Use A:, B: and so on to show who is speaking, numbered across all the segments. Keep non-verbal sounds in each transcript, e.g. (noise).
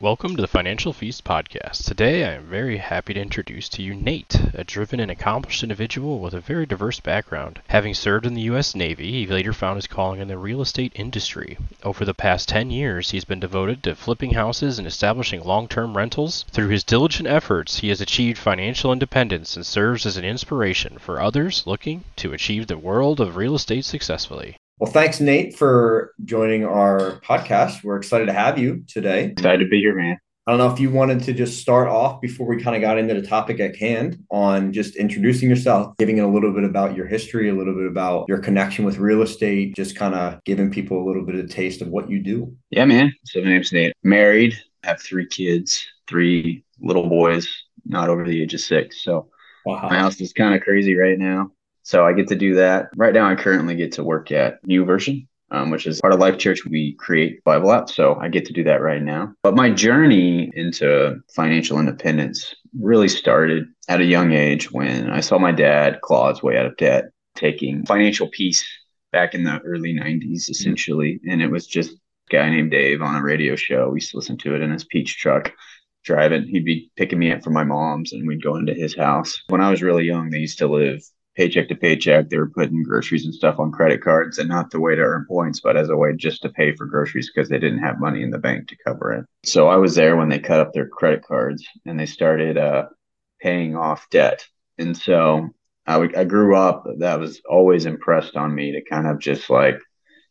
A: Welcome to the Financial Feast podcast. Today I am very happy to introduce to you Nate, a driven and accomplished individual with a very diverse background. Having served in the U.S. Navy, he later found his calling in the real estate industry. Over the past 10 years, he's been devoted to flipping houses and establishing long term rentals. Through his diligent efforts, he has achieved financial independence and serves as an inspiration for others looking to achieve the world of real estate successfully.
B: Well, thanks, Nate, for joining our podcast. We're excited to have you today.
C: Excited to be here, man.
B: I don't know if you wanted to just start off before we kind of got into the topic at hand on just introducing yourself, giving a little bit about your history, a little bit about your connection with real estate, just kind of giving people a little bit of a taste of what you do.
C: Yeah, man. So my name's Nate. Married, have three kids, three little boys, not over the age of six. So wow. my house is kind of crazy right now. So I get to do that. Right now, I currently get to work at YouVersion, um, which is part of Life Church. We create Bible apps. So I get to do that right now. But my journey into financial independence really started at a young age when I saw my dad claw his way out of debt, taking financial peace back in the early 90s, essentially. Mm-hmm. And it was just a guy named Dave on a radio show. We used to listen to it in his peach truck driving. He'd be picking me up from my mom's and we'd go into his house. When I was really young, they used to live paycheck to paycheck. They were putting groceries and stuff on credit cards and not the way to earn points, but as a way just to pay for groceries because they didn't have money in the bank to cover it. So I was there when they cut up their credit cards and they started uh, paying off debt. And so I, w- I grew up, that was always impressed on me to kind of just like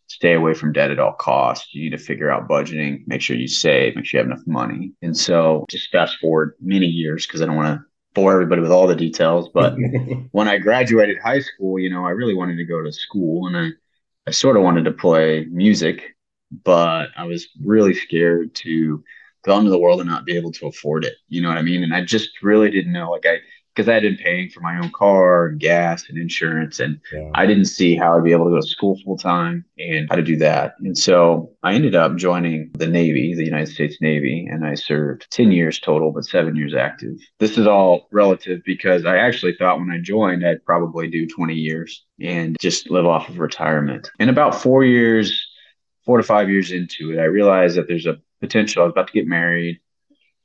C: stay away from debt at all costs. You need to figure out budgeting, make sure you save, make sure you have enough money. And so just fast forward many years because I don't want to bore everybody with all the details. But (laughs) when I graduated high school, you know, I really wanted to go to school and I, I sort of wanted to play music, but I was really scared to go into the world and not be able to afford it. You know what I mean? And I just really didn't know. Like I because I had been paying for my own car and gas and insurance, and yeah. I didn't see how I'd be able to go to school full time and how to do that. And so I ended up joining the Navy, the United States Navy, and I served 10 years total, but seven years active. This is all relative because I actually thought when I joined, I'd probably do 20 years and just live off of retirement. And about four years, four to five years into it, I realized that there's a potential. I was about to get married,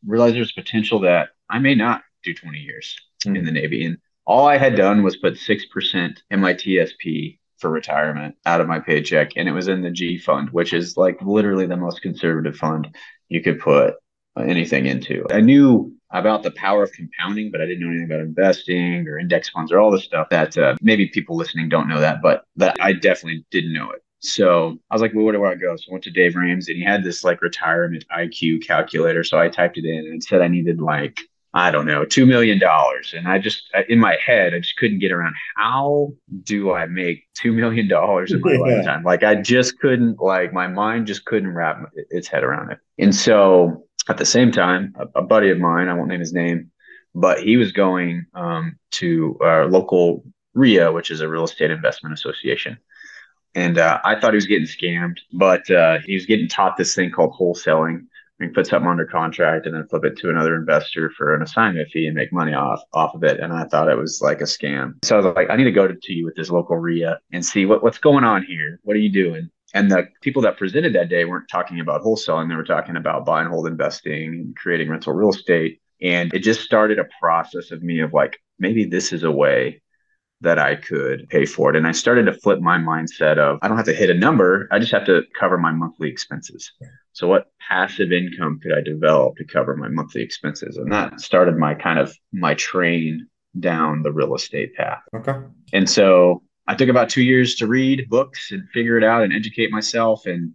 C: realized there's a potential that I may not do 20 years in the Navy. And all I had done was put 6% in my TSP for retirement out of my paycheck. And it was in the G fund, which is like literally the most conservative fund you could put anything into. I knew about the power of compounding, but I didn't know anything about investing or index funds or all the stuff that uh, maybe people listening don't know that, but that I definitely didn't know it. So I was like, well, where do I go? So I went to Dave Ramsey and he had this like retirement IQ calculator. So I typed it in and it said I needed like I don't know, $2 million. And I just, in my head, I just couldn't get around how do I make $2 million in my (laughs) yeah. lifetime? Like, I just couldn't, like, my mind just couldn't wrap its head around it. And so at the same time, a, a buddy of mine, I won't name his name, but he was going um, to our local RIA, which is a real estate investment association. And uh, I thought he was getting scammed, but uh, he was getting taught this thing called wholesaling can put something under contract and then flip it to another investor for an assignment fee and make money off off of it. And I thought it was like a scam. So I was like, I need to go to, to you with this local RIA and see what, what's going on here. What are you doing? And the people that presented that day weren't talking about wholesaling. They were talking about buy and hold investing and creating rental real estate. And it just started a process of me of like, maybe this is a way that I could pay for it. And I started to flip my mindset of I don't have to hit a number, I just have to cover my monthly expenses. So what passive income could I develop to cover my monthly expenses? And that started my kind of my train down the real estate path.
B: Okay.
C: And so I took about 2 years to read books and figure it out and educate myself and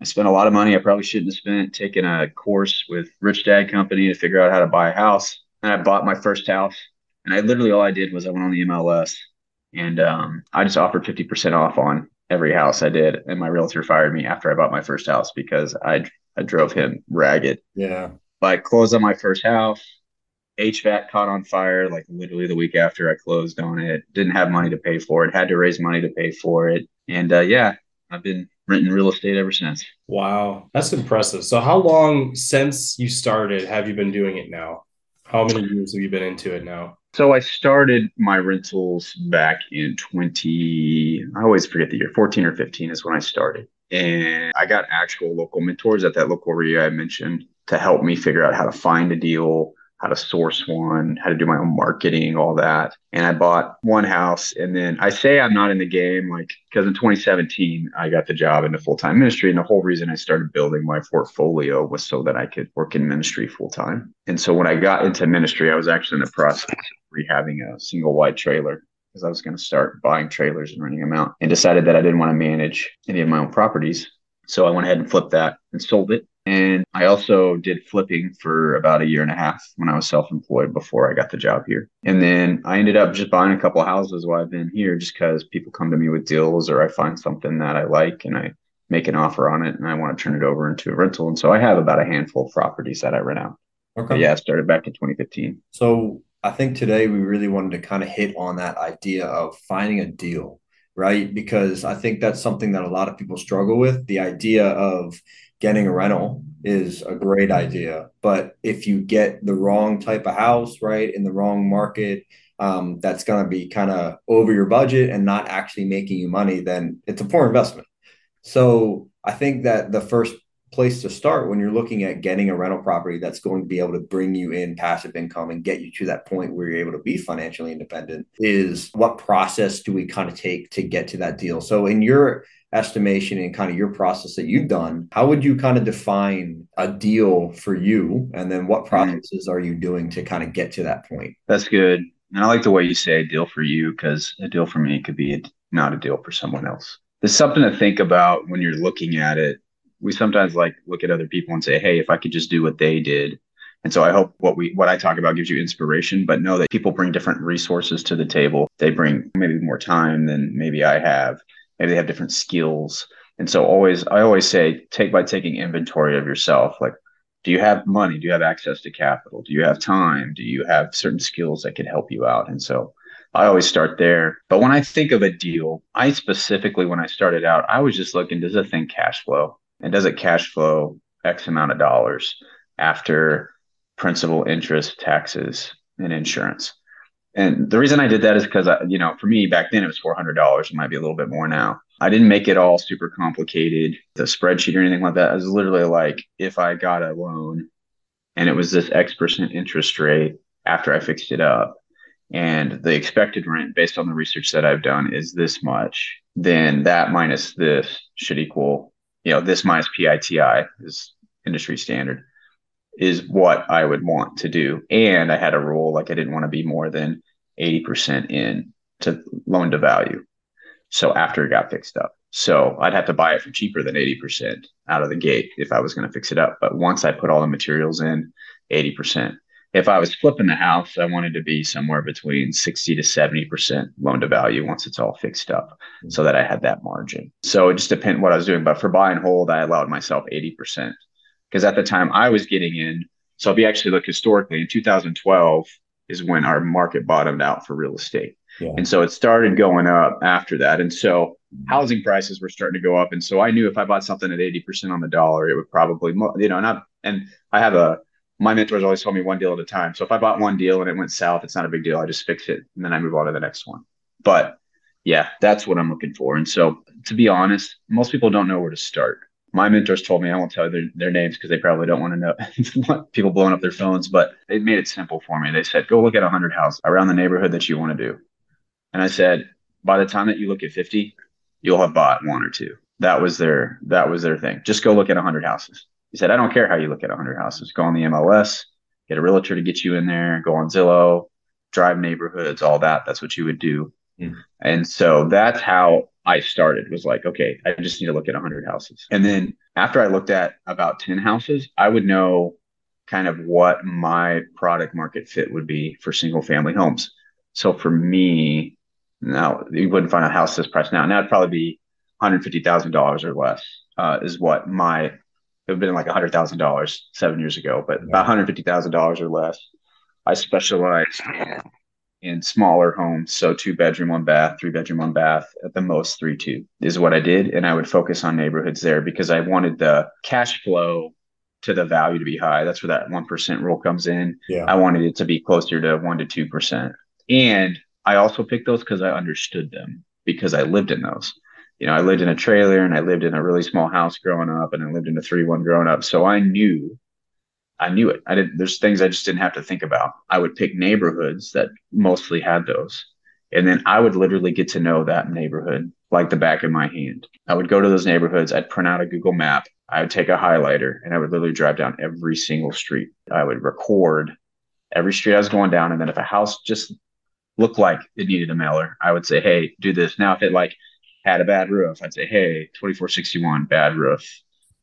C: I spent a lot of money I probably shouldn't have spent taking a course with Rich Dad Company to figure out how to buy a house. And I bought my first house and I literally all I did was I went on the MLS and um, I just offered 50% off on every house I did. And my realtor fired me after I bought my first house because I, I drove him ragged.
B: Yeah.
C: But I closed on my first house. HVAC caught on fire like literally the week after I closed on it. Didn't have money to pay for it. Had to raise money to pay for it. And uh, yeah, I've been renting real estate ever since.
A: Wow, that's impressive. So, how long since you started have you been doing it now? How many years have you been into it now?
C: So I started my rentals back in 20, I always forget the year, 14 or 15 is when I started. And I got actual local mentors at that local RIA I mentioned. to help me figure out how to find a deal, how to source one, how to do my own marketing, all that. And I bought one house. And then I say I'm not in the game, like, because in 2017, I got the job into full time ministry. And the whole reason I started building my portfolio was so that I could work in ministry full time. And so when I got into ministry, I was actually in the process of rehabbing a single wide trailer because I was going to start buying trailers and renting them out and decided that I didn't want to manage any of my own properties. So I went ahead and flipped that and sold it and I also did flipping for about a year and a half when I was self employed before I got the job here. And then I ended up just buying a couple houses while I've been here just because people come to me with deals or I find something that I like and I make an offer on it and I want to turn it over into a rental. And so I have about a handful of properties that I rent out. Okay. But yeah, I started back in 2015.
B: So I think today we really wanted to kind of hit on that idea of finding a deal, right? Because I think that's something that a lot of people struggle with the idea of getting a rental is a great idea. But if you get the wrong type of house, right, in the wrong market, um, that's going to be kind of over your budget and not actually making you money, then it's a poor investment. So I think that the first place to start when you're looking at getting a rental property that's going to be able to bring you in passive income and get you to that point where you're able to be financially independent is what process do we kind of take to get to that deal? So in your estimation and kind of your process that you've done, how would you kind of define a deal for you? And then what mm-hmm. processes are you doing to kind of get to that point?
C: That's good. And I like the way you say a deal for you because a deal for me could be a, not a deal for someone else. There's something to think about when you're looking at it. We sometimes like look at other people and say, "Hey, if I could just do what they did." And so I hope what we what I talk about gives you inspiration, but know that people bring different resources to the table. They bring maybe more time than maybe I have maybe they have different skills. And so always i always say take by taking inventory of yourself. Like do you have money? Do you have access to capital? Do you have time? Do you have certain skills that could help you out? And so i always start there. But when i think of a deal i specifically when i started out i was just looking does the thing cash flow? And does it cash flow x amount of dollars after principal interest taxes and insurance and the reason I did that is because, you know, for me back then it was $400. It might be a little bit more now. I didn't make it all super complicated, the spreadsheet or anything like that. It was literally like if I got a loan and it was this X percent interest rate after I fixed it up, and the expected rent based on the research that I've done is this much, then that minus this should equal, you know, this minus PITI is industry standard is what I would want to do. And I had a rule like I didn't want to be more than 80% in to loan to value. So after it got fixed up. So I'd have to buy it for cheaper than 80% out of the gate if I was going to fix it up. But once I put all the materials in, 80%. If I was flipping the house, I wanted to be somewhere between 60 to 70% loan to value once it's all fixed up so that I had that margin. So it just depended what I was doing. But for buy and hold, I allowed myself 80% because at the time I was getting in. So if you actually look historically, in 2012 is when our market bottomed out for real estate. Yeah. And so it started going up after that. And so housing prices were starting to go up. And so I knew if I bought something at 80% on the dollar, it would probably, you know, not, and I have a, my mentors always told me one deal at a time. So if I bought one deal and it went south, it's not a big deal. I just fix it and then I move on to the next one. But yeah, that's what I'm looking for. And so to be honest, most people don't know where to start my mentors told me I won't tell you their, their names because they probably don't (laughs) want to know people blowing up their phones, but they made it simple for me. They said, go look at 100 houses around the neighborhood that you want to do. And I said, by the time that you look at 50, you'll have bought one or two. That was their that was their thing. Just go look at 100 houses. He said, I don't care how you look at 100 houses. Go on the MLS, get a realtor to get you in there, go on Zillow, drive neighborhoods, all that. That's what you would do. Mm. And so that's how I started was like, okay, I just need to look at 100 houses. And then after I looked at about 10 houses, I would know kind of what my product market fit would be for single family homes. So for me, now you wouldn't find a house this price now. Now it'd probably be $150,000 or less uh, is what my, it would have been like $100,000 seven years ago, but about $150,000 or less. I specialize in smaller homes. So two bedroom, one bath, three bedroom, one bath, at the most three two is what I did. And I would focus on neighborhoods there because I wanted the cash flow to the value to be high. That's where that 1% rule comes in. Yeah. I wanted it to be closer to 1% to 2%. And I also picked those because I understood them because I lived in those. You know, I lived in a trailer and I lived in a really small house growing up and I lived in a 3 1 growing up. So I knew I knew it. I didn't. there's things I just didn't have to think about. I would pick neighborhoods that mostly had those. And then I would literally get to know that neighborhood like the back of my hand. I would go to those neighborhoods, I'd print out a Google map, I would take a highlighter and I would literally drive down every single street. I would record every street I was going down. And then if a house just looked like it needed a mailer, I would say, hey, do this. Now, if it like had a bad roof, I'd say, hey, 2461, bad roof,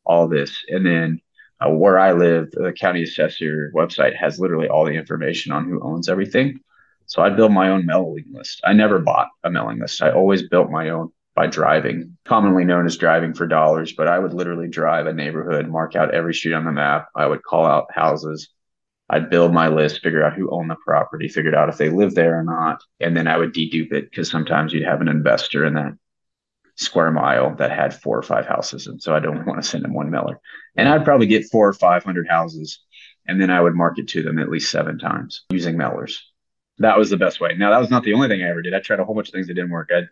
C: all this. And then uh, where I live, the county assessor website has literally all the information on who owns everything. So I built my own mailing list. I never bought a mailing list. I always built my own by driving, commonly known as driving for dollars. But I would literally drive a neighborhood, mark out every street on the map. I would call out houses. I'd build my list, figure out who owned the property, figured out if they live there or not. And then I would dedupe it because sometimes you'd have an investor in that square mile that had four or five houses. And so I don't (laughs) want to send them one mailer. And I'd probably get four or 500 houses. And then I would market to them at least seven times using mailers. That was the best way. Now, that was not the only thing I ever did. I tried a whole bunch of things that didn't work. I,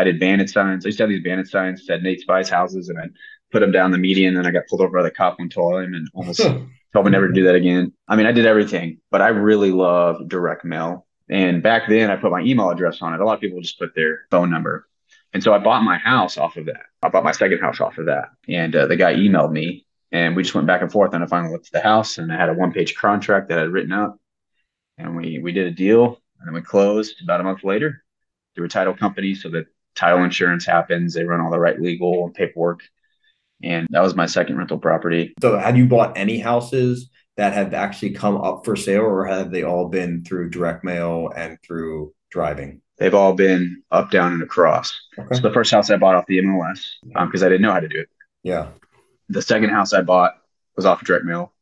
C: I did bandit signs. I used to have these bandit signs that said Nate Spies houses, and I put them down the median. And then I got pulled over by the cop one time and almost told me never to do that again. I mean, I did everything, but I really love direct mail. And back then, I put my email address on it. A lot of people just put their phone number. And so I bought my house off of that. I bought my second house off of that. And uh, the guy emailed me and we just went back and forth. And I finally looked at the house and I had a one page contract that I'd written up. And we, we did a deal and then we closed about a month later through a title company. So that title insurance happens. They run all the right legal and paperwork. And that was my second rental property.
B: So had you bought any houses that have actually come up for sale or have they all been through direct mail and through driving?
C: They've all been up, down, and across. Okay. So the first house I bought off the MLS because um, I didn't know how to do it.
B: Yeah.
C: The second house I bought was off of direct mail.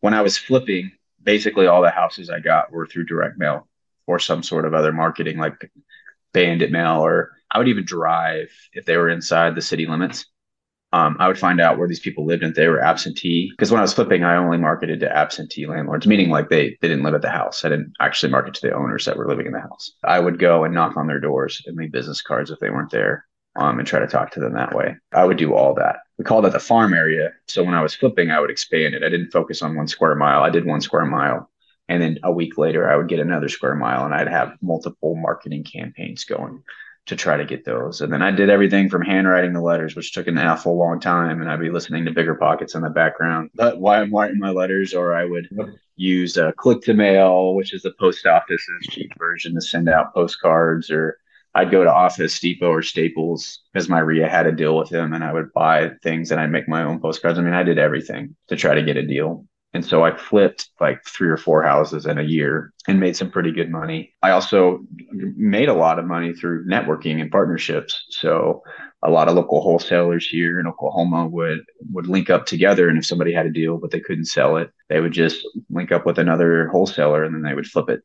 C: When I was flipping, basically all the houses I got were through direct mail or some sort of other marketing like bandit mail, or I would even drive if they were inside the city limits um, I would find out where these people lived and if they were absentee. Because when I was flipping, I only marketed to absentee landlords, meaning like they, they didn't live at the house. I didn't actually market to the owners that were living in the house. I would go and knock on their doors and leave business cards if they weren't there um, and try to talk to them that way. I would do all that. We called that the farm area. So when I was flipping, I would expand it. I didn't focus on one square mile. I did one square mile. And then a week later, I would get another square mile and I'd have multiple marketing campaigns going to try to get those. And then I did everything from handwriting the letters, which took an awful long time. And I'd be listening to bigger pockets in the background, but why I'm writing my letters, or I would use uh, click to mail, which is the post office's cheap version to send out postcards, or I'd go to Office Depot or Staples because my RIA had a deal with them and I would buy things and I'd make my own postcards. I mean, I did everything to try to get a deal. And so I flipped like three or four houses in a year and made some pretty good money. I also made a lot of money through networking and partnerships. So a lot of local wholesalers here in Oklahoma would would link up together and if somebody had a deal but they couldn't sell it, they would just link up with another wholesaler and then they would flip it.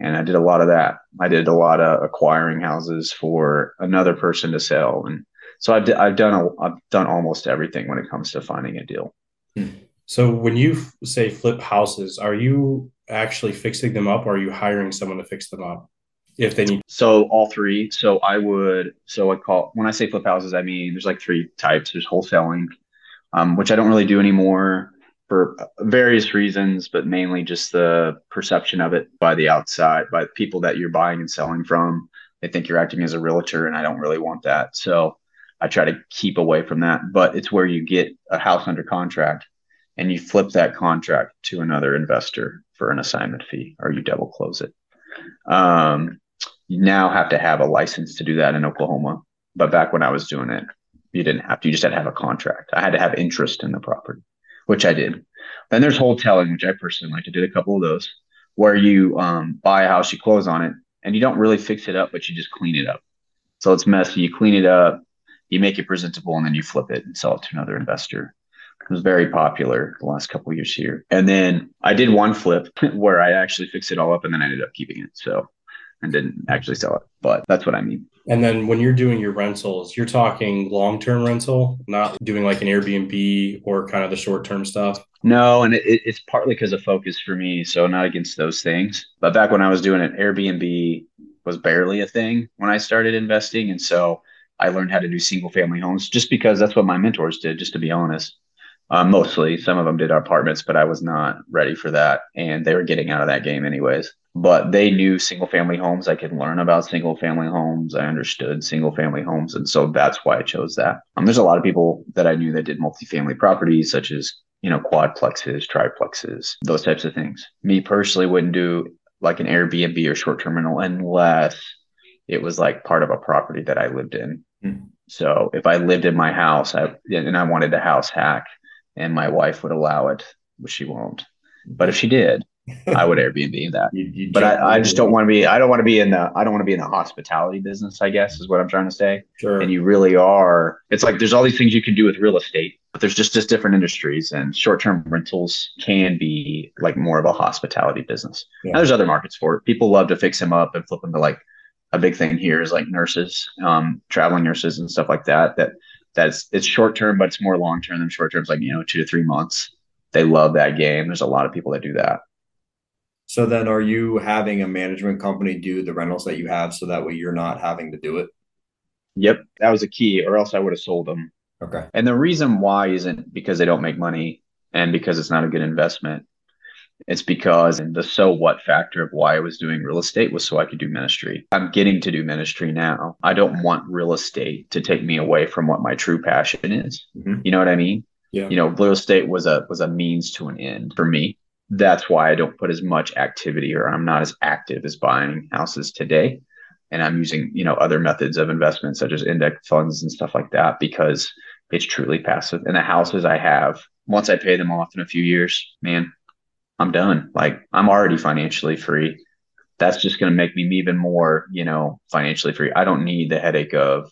C: And I did a lot of that. I did a lot of acquiring houses for another person to sell and so I've, d- I've done a, I've done almost everything when it comes to finding a deal.
D: Hmm. So when you say flip houses, are you actually fixing them up or are you hiring someone to fix them up if they need?
C: So all three. So I would, so I call, when I say flip houses, I mean, there's like three types. There's wholesaling, um, which I don't really do anymore for various reasons, but mainly just the perception of it by the outside, by people that you're buying and selling from. They think you're acting as a realtor and I don't really want that. So I try to keep away from that, but it's where you get a house under contract and you flip that contract to another investor for an assignment fee or you double close it. Um, you now have to have a license to do that in Oklahoma. But back when I was doing it, you didn't have to. You just had to have a contract. I had to have interest in the property, which I did. Then there's wholetailing, which I personally like. I did a couple of those where you um, buy a house, you close on it, and you don't really fix it up, but you just clean it up. So it's messy. You clean it up, you make it presentable, and then you flip it and sell it to another investor. It was very popular the last couple years here. And then I did one flip (laughs) where I actually fixed it all up and then I ended up keeping it. So and didn't actually sell it. But that's what I mean.
D: And then when you're doing your rentals, you're talking long term rental, not doing like an Airbnb or kind of the short term stuff.
C: No, and it, it's partly because of focus for me. So not against those things. But back when I was doing it, Airbnb was barely a thing when I started investing. And so I learned how to do single family homes just because that's what my mentors did, just to be honest. Uh, mostly, some of them did apartments, but I was not ready for that, and they were getting out of that game anyways. But they knew single family homes. I could learn about single family homes. I understood single family homes, and so that's why I chose that. Um, there's a lot of people that I knew that did multifamily properties, such as you know quadplexes, triplexes, those types of things. Me personally wouldn't do like an Airbnb or short term rental unless it was like part of a property that I lived in. Mm. So if I lived in my house I, and I wanted to house hack and my wife would allow it, which she won't. But if she did, I would (laughs) Airbnb that. You, you but I, I, just don't want to be. I don't want to be in the. I don't want to be in the hospitality business. I guess is what I'm trying to say. Sure. And you really are. It's like there's all these things you can do with real estate, but there's just just different industries, and short-term rentals can be like more of a hospitality business. Yeah. there's other markets for it. People love to fix them up and flip them to like a big thing here is like nurses, um, traveling nurses and stuff like that. That that's it's short term, but it's more long term than short term. It's like you know two to three months. They love that game. There's a lot of people that do that.
B: So then, are you having a management company do the rentals that you have, so that way you're not having to do it?
C: Yep, that was a key, or else I would have sold them.
B: Okay.
C: And the reason why isn't because they don't make money and because it's not a good investment. It's because the so what factor of why I was doing real estate was so I could do ministry. I'm getting to do ministry now. I don't want real estate to take me away from what my true passion is. Mm-hmm. You know what I mean?
B: Yeah.
C: You know, real estate was a was a means to an end for me. That's why I don't put as much activity or I'm not as active as buying houses today. And I'm using, you know, other methods of investment such as index funds and stuff like that because it's truly passive. And the houses I have, once I pay them off in a few years, man, I'm done. Like I'm already financially free. That's just going to make me even more, you know, financially free. I don't need the headache of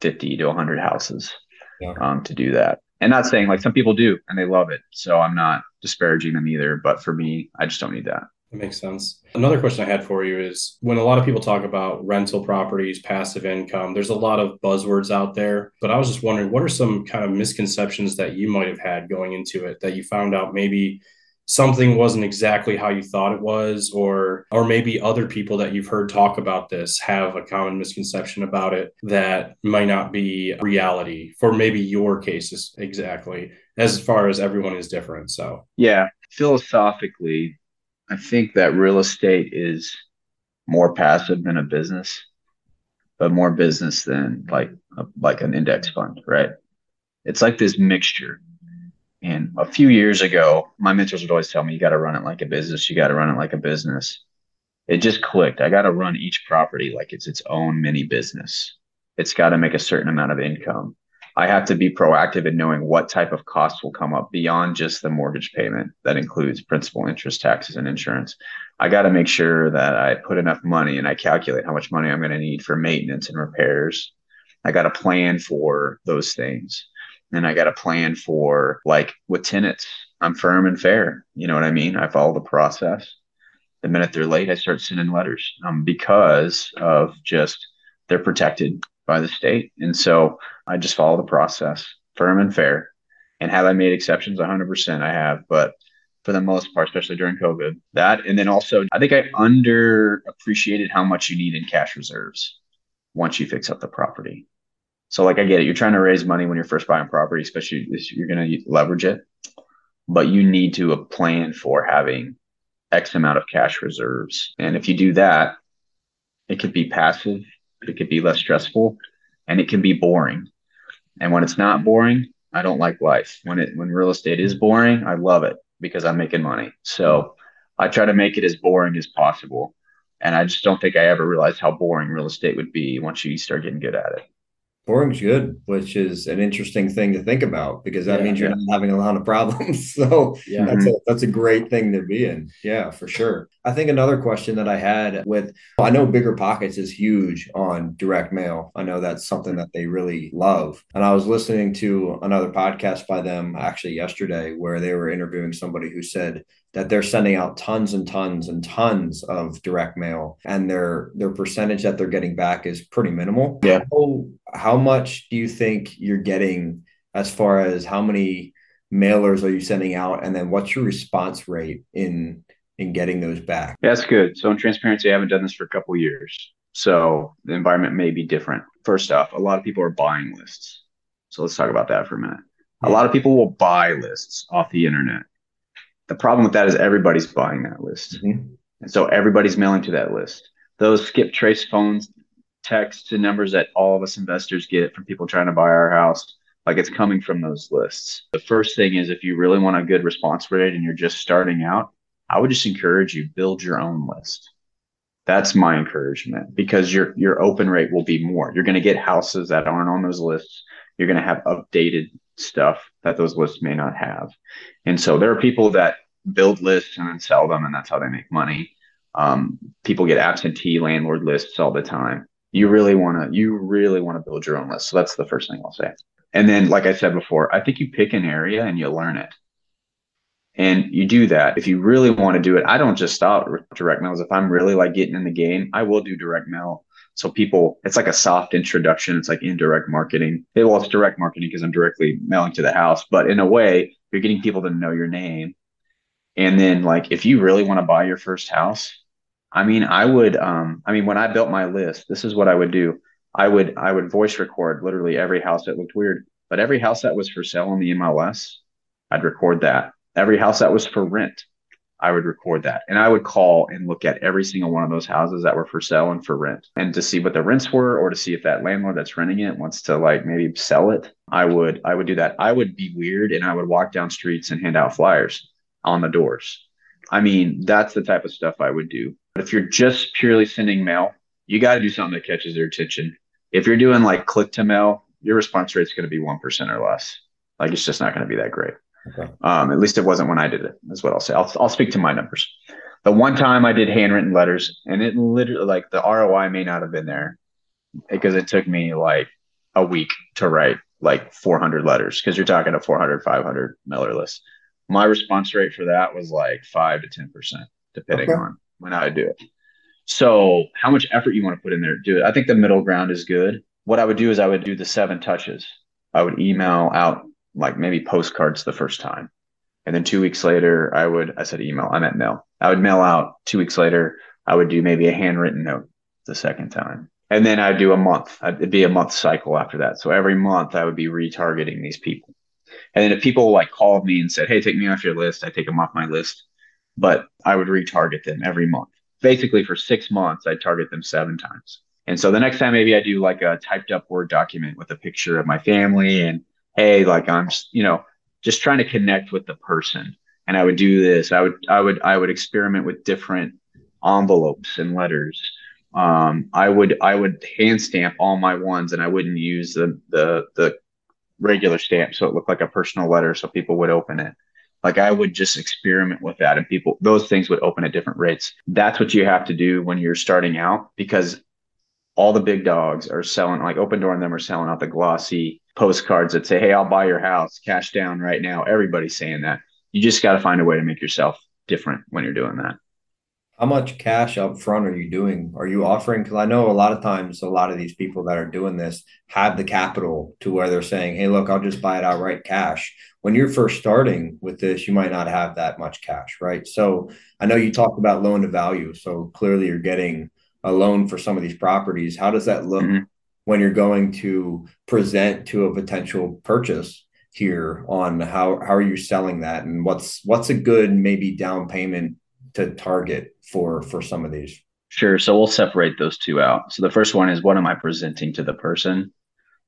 C: 50 to 100 houses yeah. um, to do that. And not saying like some people do and they love it. So I'm not disparaging them either. But for me, I just don't need that.
D: That makes sense. Another question I had for you is when a lot of people talk about rental properties, passive income, there's a lot of buzzwords out there. But I was just wondering, what are some kind of misconceptions that you might have had going into it that you found out maybe something wasn't exactly how you thought it was or or maybe other people that you've heard talk about this have a common misconception about it that might not be reality for maybe your cases exactly as far as everyone is different so.
C: Yeah philosophically i think that real estate is more passive than a business but more business than like a, like an index fund right? It's like this mixture and a few years ago, my mentors would always tell me, you got to run it like a business. You got to run it like a business. It just clicked. I got to run each property like it's its own mini business. It's got to make a certain amount of income. I have to be proactive in knowing what type of costs will come up beyond just the mortgage payment that includes principal, interest, taxes, and insurance. I got to make sure that I put enough money and I calculate how much money I'm going to need for maintenance and repairs. I got to plan for those things and I got a plan for like with tenants. I'm firm and fair. You know what I mean? I follow the process. The minute they're late, I start sending letters um, because of just they're protected by the state. And so I just follow the process, firm and fair. And have I made exceptions? 100% I have. But for the most part, especially during COVID, that. And then also, I think I underappreciated how much you need in cash reserves once you fix up the property. So like I get it, you're trying to raise money when you're first buying property, especially if you're going to leverage it, but you need to plan for having X amount of cash reserves. And if you do that, it could be passive, it could be less stressful, and it can be boring. And when it's not boring, I don't like life. When it when real estate is boring, I love it because I'm making money. So I try to make it as boring as possible. And I just don't think I ever realized how boring real estate would be once you start getting good at it.
B: Boring's good, which is an interesting thing to think about because that yeah, means you're yeah. not having a lot of problems. (laughs) so yeah. that's mm-hmm. a that's a great thing to be in. Yeah, for sure. I think another question that I had with I know Bigger Pockets is huge on direct mail. I know that's something that they really love. And I was listening to another podcast by them actually yesterday where they were interviewing somebody who said that they're sending out tons and tons and tons of direct mail and their their percentage that they're getting back is pretty minimal.
C: Yeah.
B: How, how much do you think you're getting as far as how many mailers are you sending out and then what's your response rate in in getting those back?
C: That's good. So in transparency, I haven't done this for a couple years. So the environment may be different. First off, a lot of people are buying lists. So let's talk about that for a minute. A lot of people will buy lists off the internet. The problem with that is everybody's buying that list. Mm-hmm. And so everybody's mailing to that list. Those skip trace phones, texts, and numbers that all of us investors get from people trying to buy our house, like it's coming from those lists. The first thing is if you really want a good response rate and you're just starting out, I would just encourage you build your own list. That's my encouragement because your your open rate will be more. You're going to get houses that aren't on those lists. You're going to have updated stuff that those lists may not have. And so there are people that build lists and then sell them, and that's how they make money. Um, people get absentee landlord lists all the time. You really want to you really want to build your own list. So that's the first thing I'll say. And then, like I said before, I think you pick an area and you learn it. And you do that. If you really want to do it, I don't just stop direct mails. If I'm really like getting in the game, I will do direct mail. So people, it's like a soft introduction. It's like indirect marketing. It, well, it's direct marketing because I'm directly mailing to the house, but in a way, you're getting people to know your name. And then like, if you really want to buy your first house, I mean, I would, um, I mean, when I built my list, this is what I would do. I would, I would voice record literally every house that looked weird, but every house that was for sale on the MLS, I'd record that every house that was for rent, I would record that. And I would call and look at every single one of those houses that were for sale and for rent and to see what the rents were or to see if that landlord that's renting it wants to like maybe sell it. I would I would do that. I would be weird and I would walk down streets and hand out flyers on the doors. I mean, that's the type of stuff I would do. But if you're just purely sending mail, you got to do something that catches their attention. If you're doing like click to mail, your response rate is going to be 1% or less. Like it's just not going to be that great. Okay. Um, at least it wasn't when I did it, is what I'll say. I'll, I'll speak to my numbers. The one time I did handwritten letters, and it literally, like, the ROI may not have been there because it took me like a week to write like 400 letters because you're talking a 400, 500 mailer list. My response rate for that was like five to 10%, depending okay. on when I would do it. So, how much effort you want to put in there to do it? I think the middle ground is good. What I would do is I would do the seven touches. I would email out like maybe postcards the first time. And then two weeks later, I would, I said email, I meant mail. I would mail out two weeks later. I would do maybe a handwritten note the second time. And then I'd do a month. It'd be a month cycle after that. So every month I would be retargeting these people. And then if people like called me and said, Hey, take me off your list, I take them off my list. But I would retarget them every month. Basically, for six months, I'd target them seven times. And so the next time, maybe I do like a typed up Word document with a picture of my family and hey, like I'm, you know, just trying to connect with the person. And I would do this. I would, I would, I would experiment with different envelopes and letters. Um, I would, I would hand stamp all my ones, and I wouldn't use the the the regular stamp, so it looked like a personal letter, so people would open it. Like I would just experiment with that, and people those things would open at different rates. That's what you have to do when you're starting out, because all the big dogs are selling, like Open Door and them are selling out the glossy postcards that say, Hey, I'll buy your house, cash down right now. Everybody's saying that. You just got to find a way to make yourself different when you're doing that.
B: How much cash up front are you doing? Are you offering? Because I know a lot of times, a lot of these people that are doing this have the capital to where they're saying, Hey, look, I'll just buy it outright cash. When you're first starting with this, you might not have that much cash, right? So I know you talked about loan to value. So clearly you're getting a loan for some of these properties. How does that look mm-hmm. When you're going to present to a potential purchase here on how how are you selling that and what's what's a good maybe down payment to target for for some of these?
C: Sure. So we'll separate those two out. So the first one is what am I presenting to the person?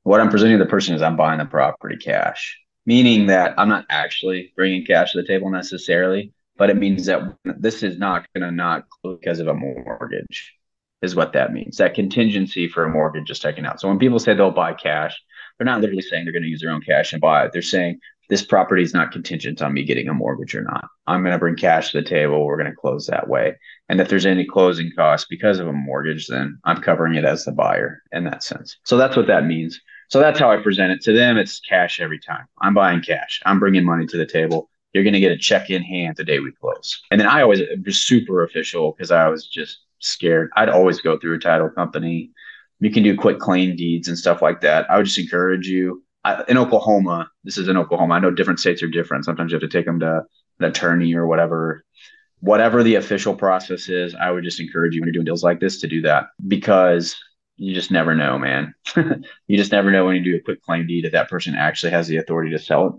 C: What I'm presenting to the person is I'm buying the property cash, meaning that I'm not actually bringing cash to the table necessarily, but it means that this is not going to not because of a mortgage is what that means. That contingency for a mortgage is taken out. So when people say they'll buy cash, they're not literally saying they're going to use their own cash and buy it. They're saying this property is not contingent on me getting a mortgage or not. I'm going to bring cash to the table. We're going to close that way. And if there's any closing costs because of a mortgage, then I'm covering it as the buyer in that sense. So that's what that means. So that's how I present it to them. It's cash every time. I'm buying cash. I'm bringing money to the table. You're going to get a check in hand the day we close. And then I always was super official because I was just scared. I'd always go through a title company. You can do quick claim deeds and stuff like that. I would just encourage you. I, in Oklahoma, this is in Oklahoma. I know different states are different. Sometimes you have to take them to an attorney or whatever. Whatever the official process is, I would just encourage you when you're doing deals like this to do that because you just never know, man. (laughs) you just never know when you do a quick claim deed if that person actually has the authority to sell it.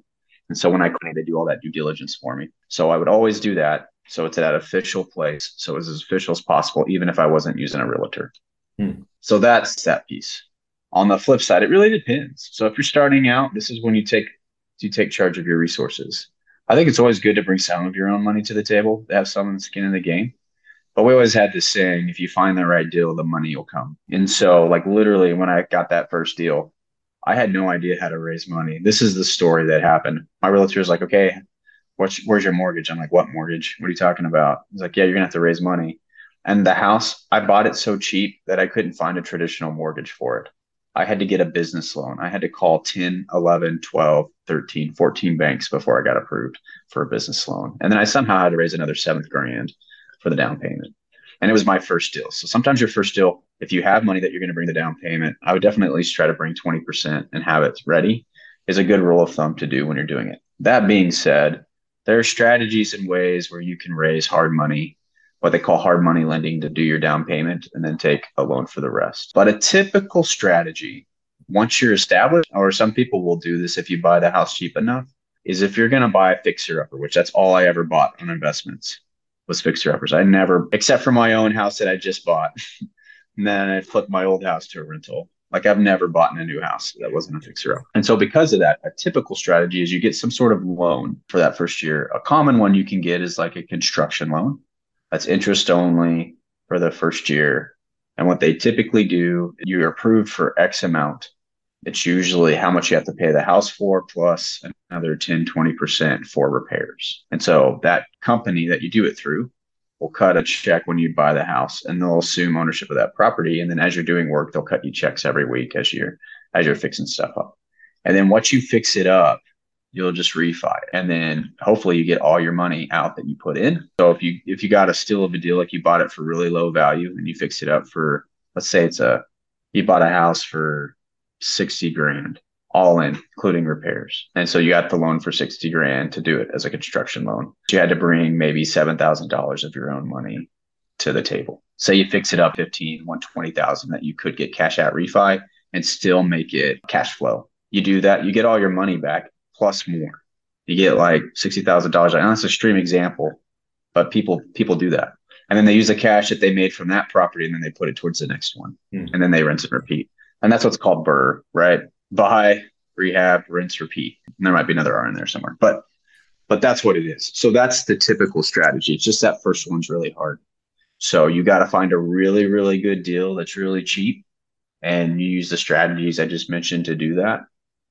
C: And so when I claim, they do all that due diligence for me. So I would always do that. So it's at that official place. So it's as official as possible, even if I wasn't using a realtor. Hmm. So that's that piece. On the flip side, it really depends. So if you're starting out, this is when you take you take charge of your resources. I think it's always good to bring some of your own money to the table, to have some skin in the game. But we always had this saying, if you find the right deal, the money will come. And so, like, literally, when I got that first deal, I had no idea how to raise money. This is the story that happened. My realtor was like, okay, what's, where's your mortgage? I'm like, what mortgage? What are you talking about? He's like, yeah, you're to have to raise money. And the house, I bought it so cheap that I couldn't find a traditional mortgage for it. I had to get a business loan. I had to call 10, 11, 12, 13, 14 banks before I got approved for a business loan. And then I somehow had to raise another seventh grand for the down payment. And it was my first deal. So sometimes your first deal, if you have money that you're going to bring the down payment, I would definitely at least try to bring 20% and have it ready is a good rule of thumb to do when you're doing it. That being said, there are strategies and ways where you can raise hard money, what they call hard money lending to do your down payment and then take a loan for the rest. But a typical strategy, once you're established, or some people will do this if you buy the house cheap enough, is if you're going to buy a fixer upper, which that's all I ever bought on investments was fixer uppers. I never, except for my own house that I just bought. (laughs) and then I flipped my old house to a rental. Like I've never bought in a new house that wasn't a fixer up. And so because of that, a typical strategy is you get some sort of loan for that first year. A common one you can get is like a construction loan. That's interest only for the first year. And what they typically do, you're approved for X amount it's usually how much you have to pay the house for plus another 10, 20% for repairs. And so that company that you do it through will cut a check when you buy the house and they'll assume ownership of that property. And then as you're doing work, they'll cut you checks every week as you're as you're fixing stuff up. And then once you fix it up, you'll just refi it. And then hopefully you get all your money out that you put in. So if you if you got a steal of a deal, like you bought it for really low value and you fix it up for let's say it's a you bought a house for 60 grand all in, including repairs. And so you got the loan for 60 grand to do it as a construction loan. You had to bring maybe $7,000 of your own money to the table. Say you fix it up 15, 120,000 that you could get cash out refi and still make it cash flow. You do that, you get all your money back plus more. You get like $60,000. And that's a extreme example, but people people do that. And then they use the cash that they made from that property and then they put it towards the next one. Hmm. And then they rinse and repeat and that's what's called BRRRR, right? Buy, rehab, rinse, repeat. And there might be another R in there somewhere, but but that's what it is. So that's the typical strategy. It's just that first one's really hard. So you got to find a really really good deal that's really cheap, and you use the strategies I just mentioned to do that,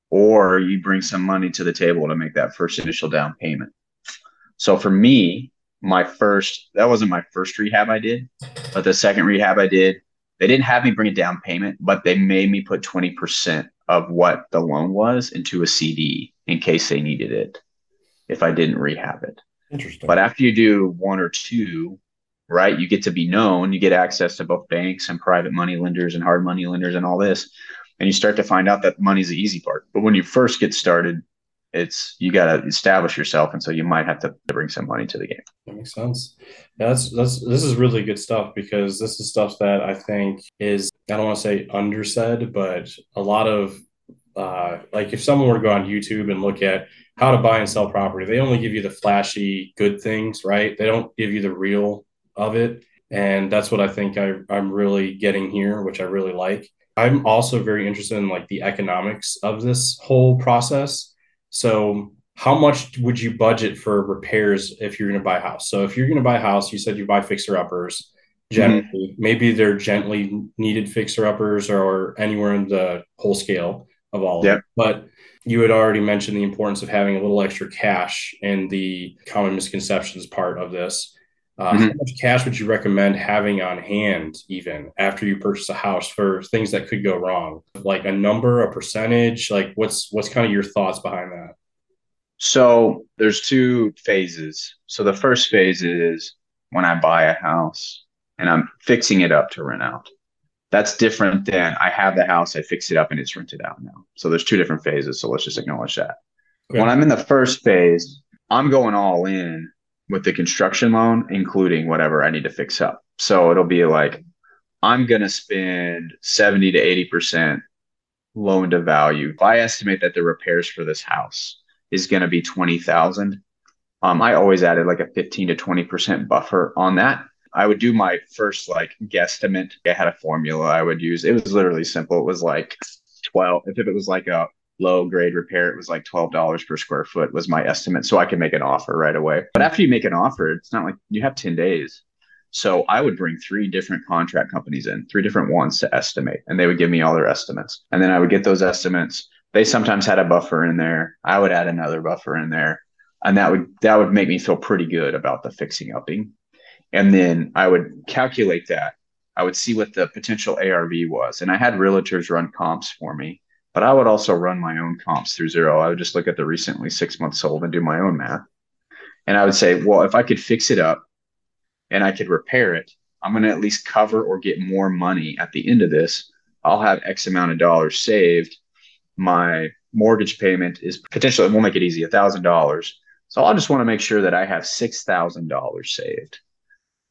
C: or you bring some money to the table to make that first initial down payment. So for me, my first that wasn't my first rehab I did, but the second rehab I did they didn't have me bring a down payment, but they made me put 20% of what the loan was into a CD in case they needed it if I didn't rehab it.
B: Interesting.
C: But after you do one or two, right, you get to be known, you get access to both banks and private money lenders and hard money lenders and all this. And you start to find out that money's the easy part. But when you first get started, it's you got to establish yourself, and so you might have to bring some money to the game.
D: That makes sense. Yeah, that's that's this is really good stuff because this is stuff that I think is I don't want to say undersaid, but a lot of uh, like if someone were to go on YouTube and look at how to buy and sell property, they only give you the flashy good things, right? They don't give you the real of it, and that's what I think I, I'm really getting here, which I really like. I'm also very interested in like the economics of this whole process so how much would you budget for repairs if you're going to buy a house? So if you're going to buy a house, you said you buy fixer uppers. Generally, mm-hmm. maybe they're gently needed fixer uppers or anywhere in the whole scale of all. Yep. But you had already mentioned the importance of having a little extra cash in the common misconceptions part of this. Uh, mm-hmm. How much cash would you recommend having on hand, even after you purchase a house, for things that could go wrong? Like a number, a percentage? Like what's what's kind of your thoughts behind that?
C: So there's two phases. So the first phase is when I buy a house and I'm fixing it up to rent out. That's different than I have the house, I fix it up, and it's rented out now. So there's two different phases. So let's just acknowledge that. Okay. When I'm in the first phase, I'm going all in with the construction loan, including whatever I need to fix up. So it'll be like I'm going to spend 70 to 80% loan to value. If I estimate that the repairs for this house is going to be 20,000, um, I always added like a 15 to 20% buffer on that. I would do my first like guesstimate. I had a formula I would use. It was literally simple. It was like 12. If it was like a low grade repair, it was like $12 per square foot was my estimate. So I could make an offer right away. But after you make an offer, it's not like you have 10 days. So I would bring three different contract companies in, three different ones to estimate, and they would give me all their estimates. And then I would get those estimates. They sometimes had a buffer in there. I would add another buffer in there. And that would that would make me feel pretty good about the fixing upping. And then I would calculate that. I would see what the potential ARV was. And I had realtors run comps for me, but I would also run my own comps through Zillow. I would just look at the recently six months sold and do my own math. And I would say, well, if I could fix it up and I could repair it, I'm going to at least cover or get more money at the end of this. I'll have X amount of dollars saved. My mortgage payment is potentially, we'll make it easy, a $1,000. So I just want to make sure that I have $6,000 saved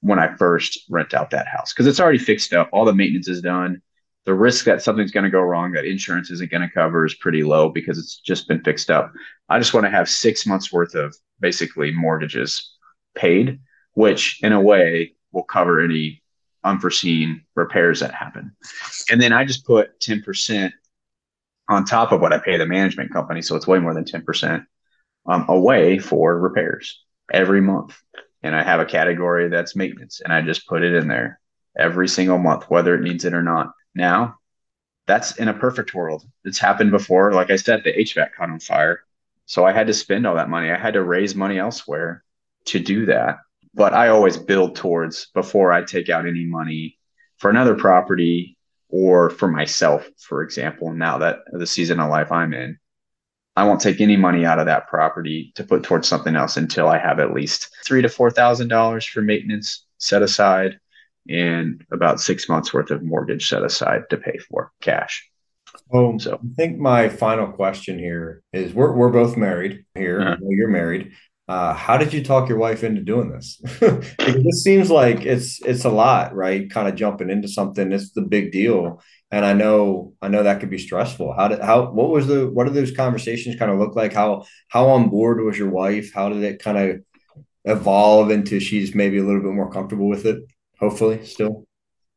C: when I first rent out that house because it's already fixed up. All the maintenance is done. The risk that something's going to go wrong that insurance isn't going to cover is pretty low because it's just been fixed up. I just want to have six months worth of basically mortgages paid which in a way will cover any unforeseen repairs that happen. And then I just put 10% on top of what I pay the management company. So it's way more than 10% um, away for repairs every month. And I have a category that's maintenance and I just put it in there every single month, whether it needs it or not. Now, that's in a perfect world. It's happened before. Like I said, the HVAC caught on fire. So I had to spend all that money. I had to raise money elsewhere to do that but I always build towards before I take out any money for another property or for myself, for example. Now that the season of life I'm in, I won't take any money out of that property to put towards something else until I have at least three to four thousand dollars for maintenance set aside and about six months worth of mortgage set aside to pay for cash.
B: Oh, so I think my final question here is we're we're both married here. Uh-huh. You're married. Uh, how did you talk your wife into doing this? (laughs) because this seems like it's it's a lot, right? Kind of jumping into something. It's the big deal, and I know I know that could be stressful. How did how what was the what did those conversations kind of look like? How how on board was your wife? How did it kind of evolve into she's maybe a little bit more comfortable with it? Hopefully, still.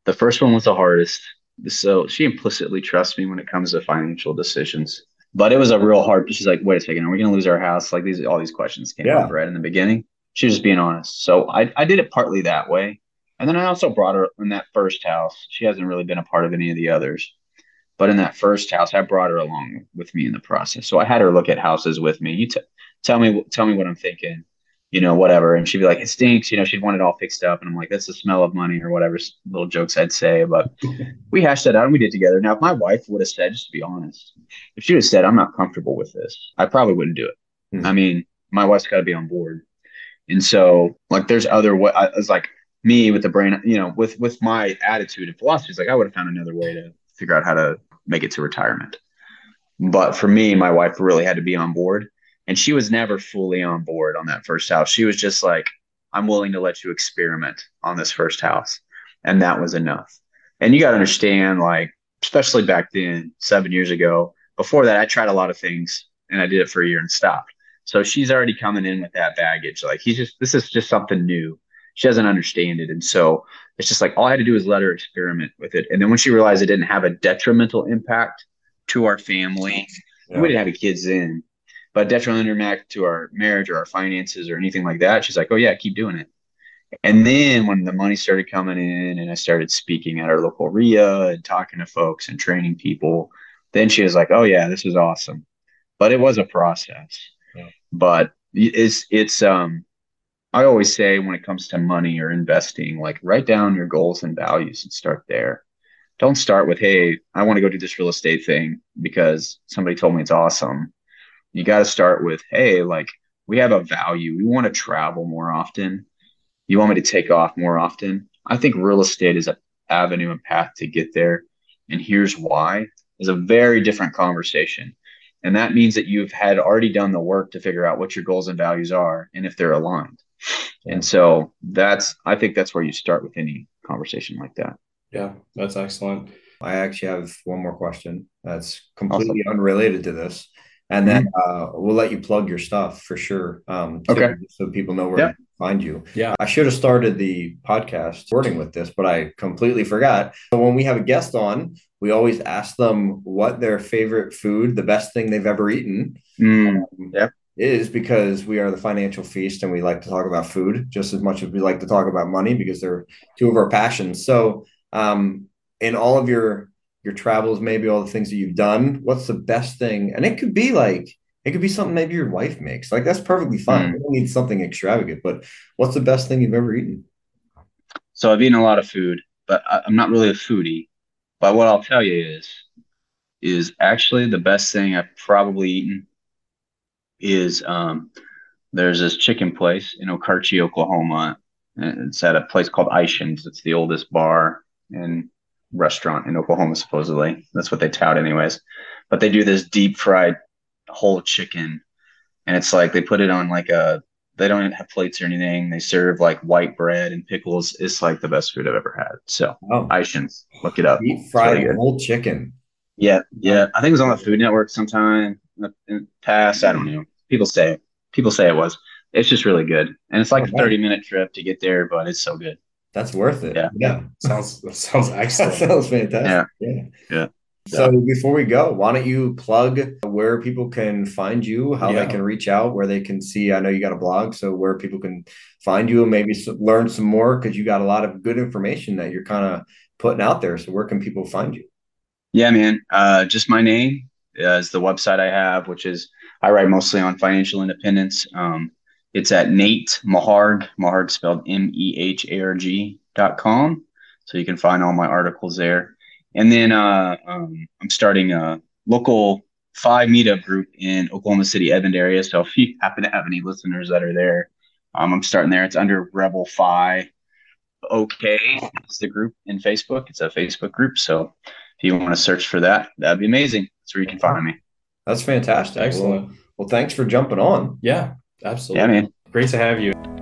C: The first one was the hardest. So she implicitly trusts me when it comes to financial decisions but it was a real hard. She's like, wait a second, are we going to lose our house? Like these, all these questions came yeah. up right in the beginning. She was just being honest. So I, I did it partly that way. And then I also brought her in that first house. She hasn't really been a part of any of the others. But in that first house, I brought her along with me in the process. So I had her look at houses with me. You t- tell me, tell me what I'm thinking you know, whatever. And she'd be like, it stinks. You know, she'd want it all fixed up. And I'm like, that's the smell of money or whatever little jokes I'd say. But we hashed that out and we did together. Now, if my wife would have said, just to be honest, if she would have said, I'm not comfortable with this, I probably wouldn't do it. Mm-hmm. I mean, my wife's got to be on board. And so, like, there's other way. I was like, me with the brain, you know, with with my attitude and philosophy, it's like I would have found another way to figure out how to make it to retirement. But for me, my wife really had to be on board and she was never fully on board on that first house. She was just like, I'm willing to let you experiment on this first house. And that was enough. And you got to understand, like, especially back then, seven years ago, before that, I tried a lot of things and I did it for a year and stopped. So she's already coming in with that baggage. Like, he's just, this is just something new. She doesn't understand it. And so it's just like, all I had to do was let her experiment with it. And then when she realized it didn't have a detrimental impact to our family, yeah. we didn't have any kids in but detrimental impact to our marriage or our finances or anything like that. She's like, oh, yeah, keep doing it. And then when the money started coming in and I started speaking at our local RIA and talking to folks and training people, then she was like, oh, yeah, this is awesome. But it was a process. Yeah. But it's, it's, um, I always say when it comes to money or investing, like write down your goals and values and start there. Don't start with, hey, I want to go do this real estate thing because somebody told me it's awesome you got to start with, hey, like we have a value. We want to travel more often. You want me to take off more often? I think real estate is an avenue and path to get there. And here's why is a very different conversation. And that means that you've had already done the work to figure out what your goals and values are and if they're aligned. Yeah. And so that's, I think that's where you start with any conversation like that.
D: Yeah, that's excellent.
B: I actually have one more question that's completely awesome. unrelated to this. And then mm-hmm. uh, we'll let you plug your stuff for sure. Um, okay. So people know where to find you.
D: Yeah.
B: I should have started the podcast starting with this, but I completely forgot. So when we have a guest on, we always ask them what their favorite food, the best thing they've ever eaten.
C: Mm, um, yep
B: is because we are the financial feast and we like to talk about food just as much as we like to talk about money because they're two of our passions. So, um, in all of your your travels, maybe all the things that you've done, what's the best thing? And it could be like it could be something maybe your wife makes. Like that's perfectly fine. Mm. You don't need something extravagant, but what's the best thing you've ever eaten?
C: So I've eaten a lot of food, but I'm not really a foodie. But what I'll tell you is, is actually the best thing I've probably eaten is um, there's this chicken place in Okarche, Oklahoma. And it's at a place called Eischen's. It's the oldest bar and restaurant in Oklahoma, supposedly. That's what they tout, anyways. But they do this deep fried whole chicken, and it's like they put it on like a. They don't even have plates or anything. They serve like white bread and pickles. It's like the best food I've ever had. So, oh. should look it up.
B: Deep fried really whole chicken.
C: Yeah, yeah. I think it was on the Food Network sometime in the past. I don't know. People say people say it was. It's just really good, and it's like oh, a thirty minute trip to get there, but it's so good.
B: That's worth it.
C: Yeah,
D: yeah. (laughs) Sounds sounds excellent. (laughs)
B: sounds fantastic.
C: Yeah, yeah. yeah.
B: So before we go, why don't you plug where people can find you, how yeah. they can reach out, where they can see? I know you got a blog, so where people can find you and maybe learn some more because you got a lot of good information that you're kind of putting out there. So where can people find you?
C: Yeah, man. Uh, just my name is the website I have, which is I write mostly on financial independence. Um, it's at Nate Meharg, Meharg spelled M E H A R G dot com. So you can find all my articles there. And then uh, um, I'm starting a local FI meetup group in Oklahoma City, Edmond area. So if you happen to have any listeners that are there, um, I'm starting there. It's under Rebel FI. Okay, it's the group in Facebook. It's a Facebook group. So if you want to search for that, that'd be amazing. That's where you can find me.
B: That's fantastic.
D: Excellent.
B: Well, well thanks for jumping on.
D: Yeah, absolutely.
C: Yeah, man.
D: Great to have you.